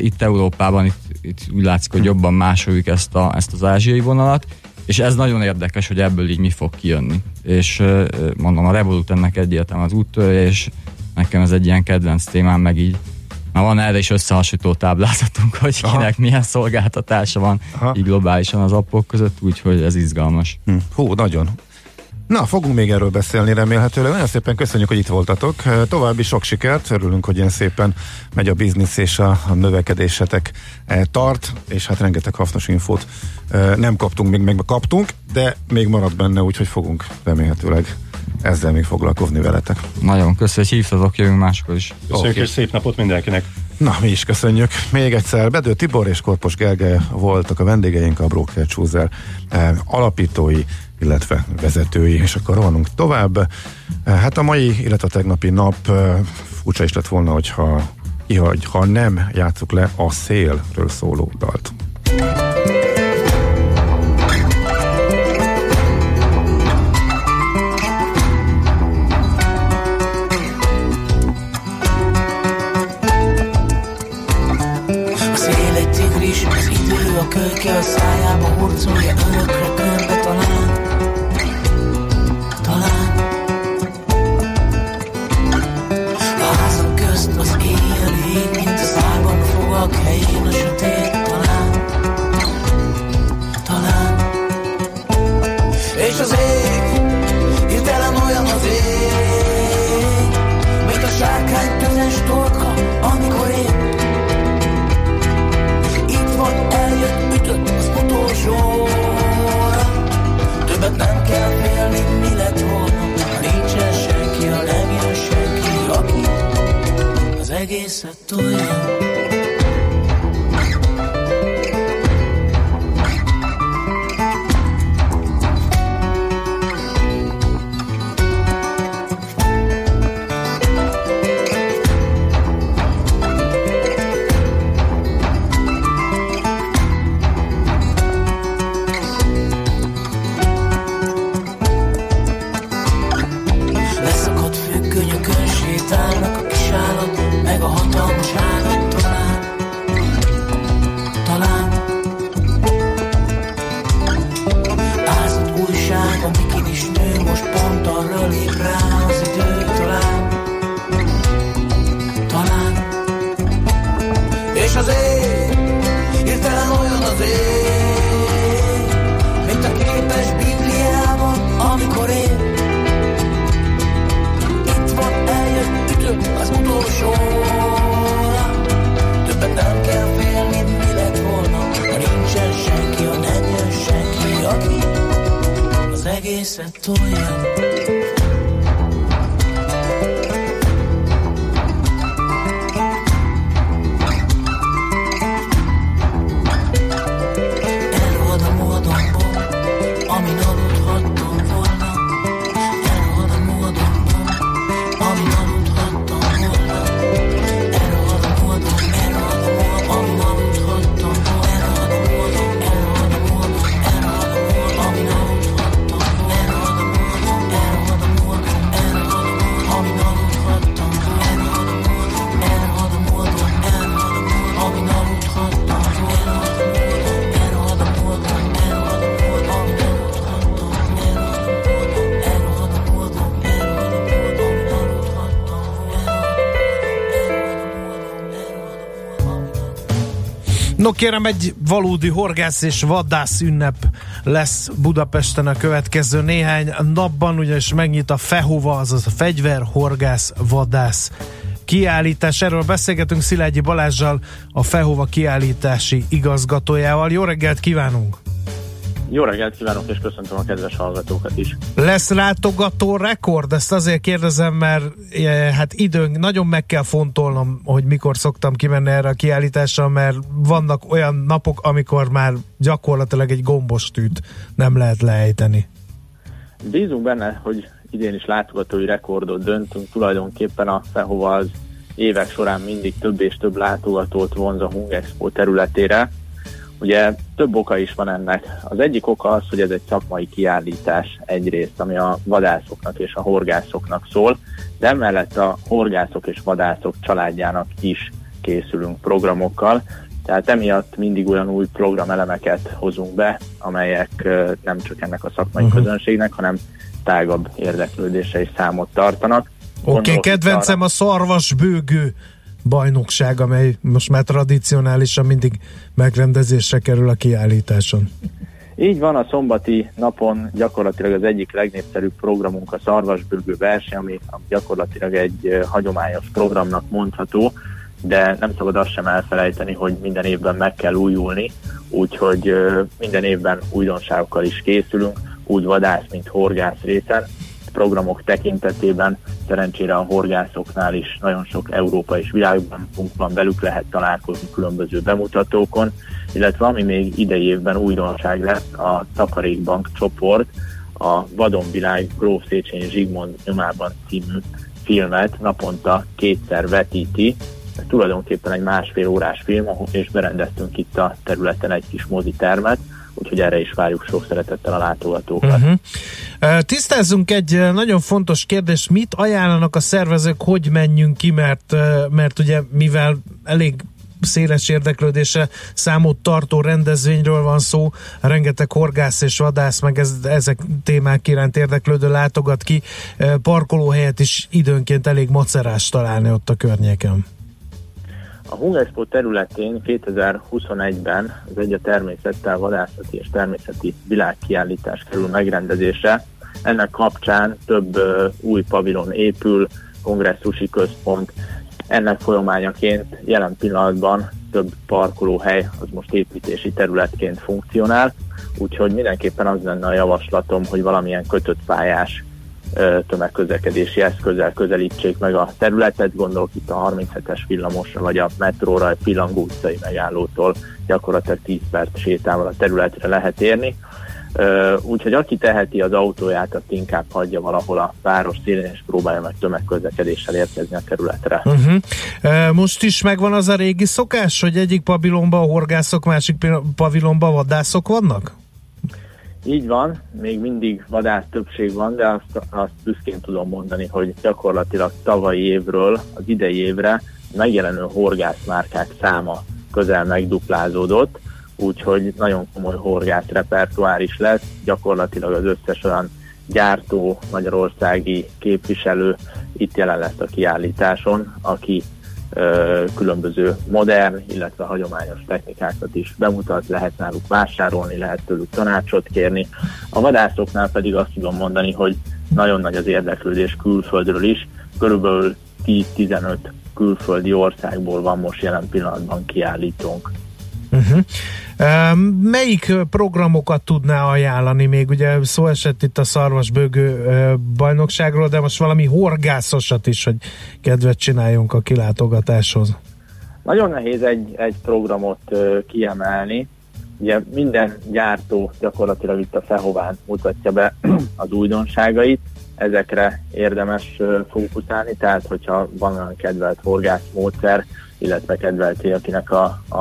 Itt Európában itt, itt úgy látszik, hogy jobban másoljuk ezt, a, ezt az ázsiai vonalat, és ez nagyon érdekes, hogy ebből így mi fog kijönni. És mondom, a Revolut ennek egyértelműen az úttörje, és nekem ez egy ilyen kedvenc témám, meg így már van erre is összehasonlító táblázatunk, hogy Aha. kinek milyen szolgáltatása van Aha. így globálisan az appok között, úgyhogy ez izgalmas. Hm. Hú, nagyon. Na, fogunk még erről beszélni remélhetőleg. Nagyon szépen köszönjük, hogy itt voltatok. További sok sikert, örülünk, hogy ilyen szépen megy a biznisz és a, a növekedésetek tart, és hát rengeteg hasznos infót nem kaptunk, még meg kaptunk, de még marad benne, úgyhogy fogunk remélhetőleg ezzel még foglalkozni veletek. Nagyon köszönjük, hogy hívtatok, jövünk máskor is. Köszönjük, okay. és szép napot mindenkinek. Na, mi is köszönjük. Még egyszer Bedő Tibor és Korpos Gergely voltak a vendégeink, a Broker Chooser alapítói, illetve vezetői, és akkor rohanunk tovább. Hát a mai, illetve a tegnapi nap furcsa is lett volna, hogyha ha nem játsszuk le a szélről szóló dalt. So your own. Az egészet kérem, egy valódi horgász és vadász ünnep lesz Budapesten a következő néhány napban, ugyanis megnyit a FEHOVA, azaz a Fegyver Horgász Vadász kiállítás. Erről beszélgetünk Szilágyi Balázsjal, a FEHOVA kiállítási igazgatójával. Jó reggelt kívánunk! Jó reggelt kívánok, és köszöntöm a kedves hallgatókat is. Lesz látogató rekord? Ezt azért kérdezem, mert eh, hát időnk, nagyon meg kell fontolnom, hogy mikor szoktam kimenni erre a kiállításra, mert vannak olyan napok, amikor már gyakorlatilag egy gombos tűt nem lehet lejteni. Bízunk benne, hogy idén is látogatói rekordot döntünk, tulajdonképpen a FEHOVA az évek során mindig több és több látogatót vonz a Hung Expo területére. Ugye több oka is van ennek. Az egyik oka az, hogy ez egy szakmai kiállítás egyrészt, ami a vadászoknak és a horgászoknak szól, de emellett a horgászok és vadászok családjának is készülünk programokkal, tehát emiatt mindig olyan új programelemeket hozunk be, amelyek nem csak ennek a szakmai uh-huh. közönségnek, hanem tágabb érdeklődésre is számot tartanak. Oké, okay, kedvencem arra- a szarvasbőgő bajnokság, amely most már tradicionálisan mindig megrendezésre kerül a kiállításon. Így van, a szombati napon gyakorlatilag az egyik legnépszerűbb programunk a szarvasbürgő verseny, ami gyakorlatilag egy hagyományos programnak mondható, de nem szabad azt sem elfelejteni, hogy minden évben meg kell újulni, úgyhogy minden évben újdonságokkal is készülünk, úgy vadász, mint horgász részen. Programok tekintetében. Szerencsére a horgászoknál is nagyon sok Európa és világban van velük, lehet találkozni különböző bemutatókon, illetve ami még idei évben újdonság lesz, a Takarékbank csoport a Vadonvilág Gróf Széchenyi Zsigmond nyomában című filmet naponta kétszer vetíti. Ez tulajdonképpen egy másfél órás film, és berendeztünk itt a területen egy kis mozitermet, úgyhogy erre is várjuk sok szeretettel a látogatókat. Uh-huh. Tisztázzunk egy nagyon fontos kérdést, mit ajánlanak a szervezők, hogy menjünk ki, mert, mert ugye mivel elég széles érdeklődése számot tartó rendezvényről van szó, rengeteg horgász és vadász, meg ez, ezek témák iránt érdeklődő látogat ki, parkolóhelyet is időnként elég macerás találni ott a környéken. A Hungexpo területén 2021-ben az egy a természettel vadászati és természeti világkiállítás kerül megrendezésre. Ennek kapcsán több ö, új pavilon épül, kongresszusi központ. Ennek folyamányaként jelen pillanatban több parkolóhely az most építési területként funkcionál, úgyhogy mindenképpen az lenne a javaslatom, hogy valamilyen kötött pályás tömegközlekedési eszközzel közelítsék meg a területet, gondolok itt a 37-es villamosra, vagy a metróra, egy Pillangó utcai megállótól gyakorlatilag 10 perc sétával a területre lehet érni. Úgyhogy aki teheti az autóját, azt inkább hagyja valahol a város szélén, és próbálja meg tömegközlekedéssel érkezni a területre. Uh-huh. Most is megvan az a régi szokás, hogy egyik pavilonban horgászok, másik pavilonban vadászok vannak? Így van, még mindig vadász többség van, de azt, azt büszkén tudom mondani, hogy gyakorlatilag tavalyi évről az idei évre megjelenő horgászmárkák száma közel megduplázódott, úgyhogy nagyon komoly horgász repertoár is lesz, gyakorlatilag az összes olyan gyártó, magyarországi képviselő itt jelen lesz a kiállításon, aki különböző modern, illetve hagyományos technikákat is bemutat, lehet náluk vásárolni, lehet tőlük tanácsot kérni. A vadászoknál pedig azt tudom mondani, hogy nagyon nagy az érdeklődés külföldről is, körülbelül 10-15 külföldi országból van most jelen pillanatban kiállítónk. Uh-huh. Melyik programokat tudná ajánlani még? Ugye szó esett itt a szarvasbőgő bajnokságról, de most valami horgászosat is, hogy kedvet csináljunk a kilátogatáshoz. Nagyon nehéz egy, egy programot kiemelni. Ugye minden gyártó gyakorlatilag itt a Fehován mutatja be az újdonságait, ezekre érdemes fókuszálni, tehát hogyha van olyan kedvelt horgászmódszer, illetve kedvelté, akinek a, a,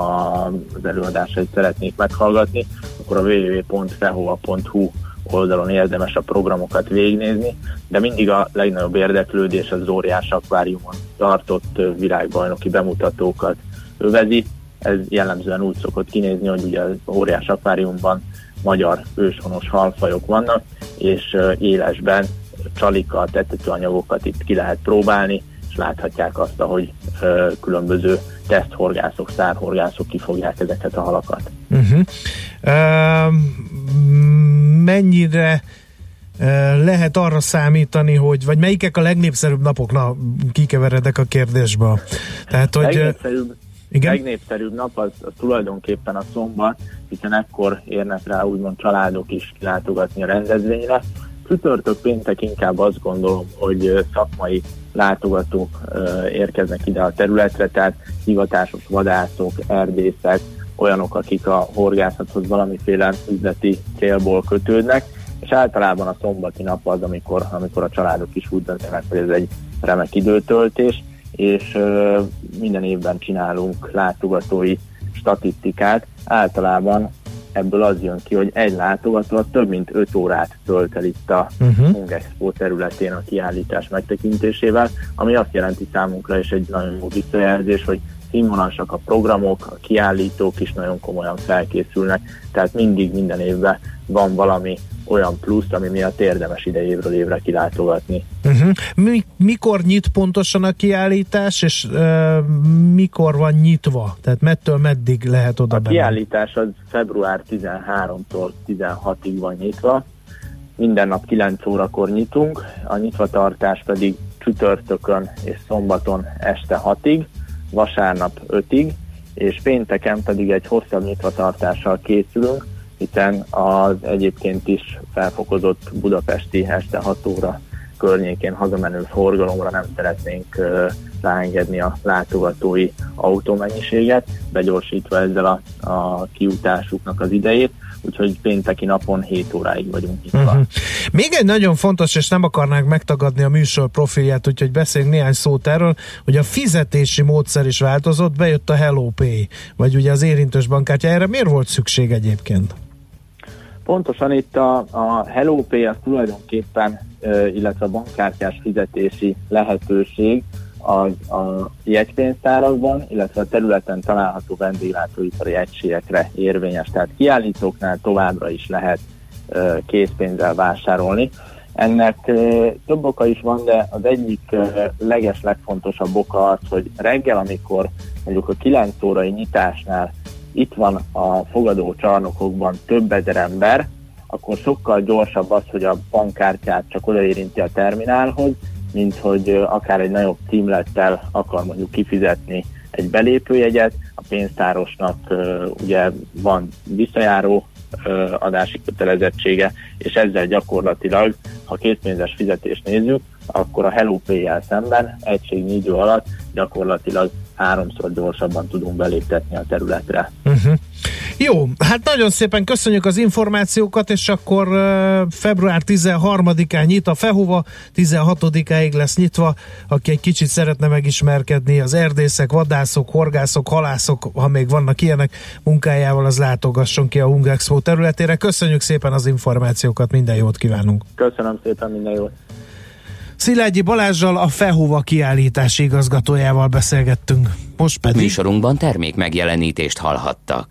az előadásait szeretnék meghallgatni, akkor a www.fehova.hu oldalon érdemes a programokat végignézni, de mindig a legnagyobb érdeklődés az óriás akváriumon tartott világbajnoki bemutatókat övezi. Ez jellemzően úgy szokott kinézni, hogy ugye az óriás akváriumban magyar őshonos halfajok vannak, és élesben csalika, tetetőanyagokat itt ki lehet próbálni, és láthatják azt, ahogy ö, különböző teszthorgászok, szárhorgászok kifogják ezeket a halakat. Uh-huh. E, mennyire lehet arra számítani, hogy, vagy melyikek a legnépszerűbb napok? Na, kikeveredek a kérdésbe. Tehát, hogy... Legnépszerűbb, Igen? legnépszerűbb nap az, az tulajdonképpen a szombat, hiszen ekkor érnek rá úgymond családok is kilátogatni a rendezvényre. Csütörtök péntek inkább azt gondolom, hogy szakmai látogatók érkeznek ide a területre, tehát hivatásos vadászok, erdészek, olyanok, akik a horgászathoz valamiféle üzleti célból kötődnek, és általában a szombati nap az, amikor, amikor a családok is úgy döntenek, hogy ez egy remek időtöltés, és minden évben csinálunk látogatói statisztikát. Általában ebből az jön ki, hogy egy látogató több mint 5 órát tölt el itt a Uh-huh. Hung Expo területén a kiállítás megtekintésével, ami azt jelenti számunkra is egy nagyon jó visszajelzés, hogy színvonalasak a programok, a kiállítók is nagyon komolyan felkészülnek, tehát mindig minden évben van valami olyan plusz, ami miatt érdemes ide évről évre kilátogatni. Uh-huh. Mi, mikor nyit pontosan a kiállítás, és uh, mikor van nyitva? Tehát mettől meddig lehet oda A benni? kiállítás az február 13-tól 16-ig van nyitva, minden nap 9 órakor nyitunk, a nyitvatartás pedig csütörtökön és szombaton este 6-ig, vasárnap 5-ig, és pénteken pedig egy hosszabb nyitvatartással készülünk, hiszen az egyébként is felfokozott budapesti este 6 óra környékén hazamenő forgalomra nem szeretnénk ö, ráengedni a látogatói autómennyiséget, begyorsítva ezzel a, a kiutásuknak az idejét, úgyhogy pénteki napon 7 óráig vagyunk nyitva. Uh-huh. Még egy nagyon fontos, és nem akarnánk megtagadni a műsor profilját, úgyhogy beszéljünk néhány szót erről, hogy a fizetési módszer is változott, bejött a Hello Pay, vagy ugye az érintős bankkártya. Erre miért volt szükség egyébként? Pontosan itt a, a Hello Pay az tulajdonképpen, illetve a bankkártyás fizetési lehetőség az a jegypénztárakban, illetve a területen található vendéglátóipari egységekre érvényes. Tehát kiállítóknál továbbra is lehet készpénzzel vásárolni. Ennek ö, több oka is van, de az egyik ö, leges, legfontosabb oka az, hogy reggel, amikor mondjuk a 9 órai nyitásnál itt van a fogadó csarnokokban több ezer ember, akkor sokkal gyorsabb az, hogy a bankkártyát csak odaérinti a terminálhoz, mint hogy akár egy nagyobb címlettel akar mondjuk kifizetni egy belépőjegyet, a pénztárosnak ugye van visszajáró adási kötelezettsége, és ezzel gyakorlatilag, ha készpénzes fizetést nézzük, akkor a Hello Pay-jel szemben egységnyi idő alatt gyakorlatilag háromszor gyorsabban tudunk beléptetni a területre. Uh-huh. Jó, hát nagyon szépen köszönjük az információkat, és akkor február 13-án nyit a Fehova, 16-áig lesz nyitva, aki egy kicsit szeretne megismerkedni az erdészek, vadászok, horgászok, halászok, ha még vannak ilyenek munkájával, az látogasson ki a Hungexpo területére. Köszönjük szépen az információkat, minden jót kívánunk! Köszönöm szépen, minden jót! Szilágyi Balázsjal a Fehova kiállítási igazgatójával beszélgettünk. Most pedig... Műsorunkban termék megjelenítést hallhattak.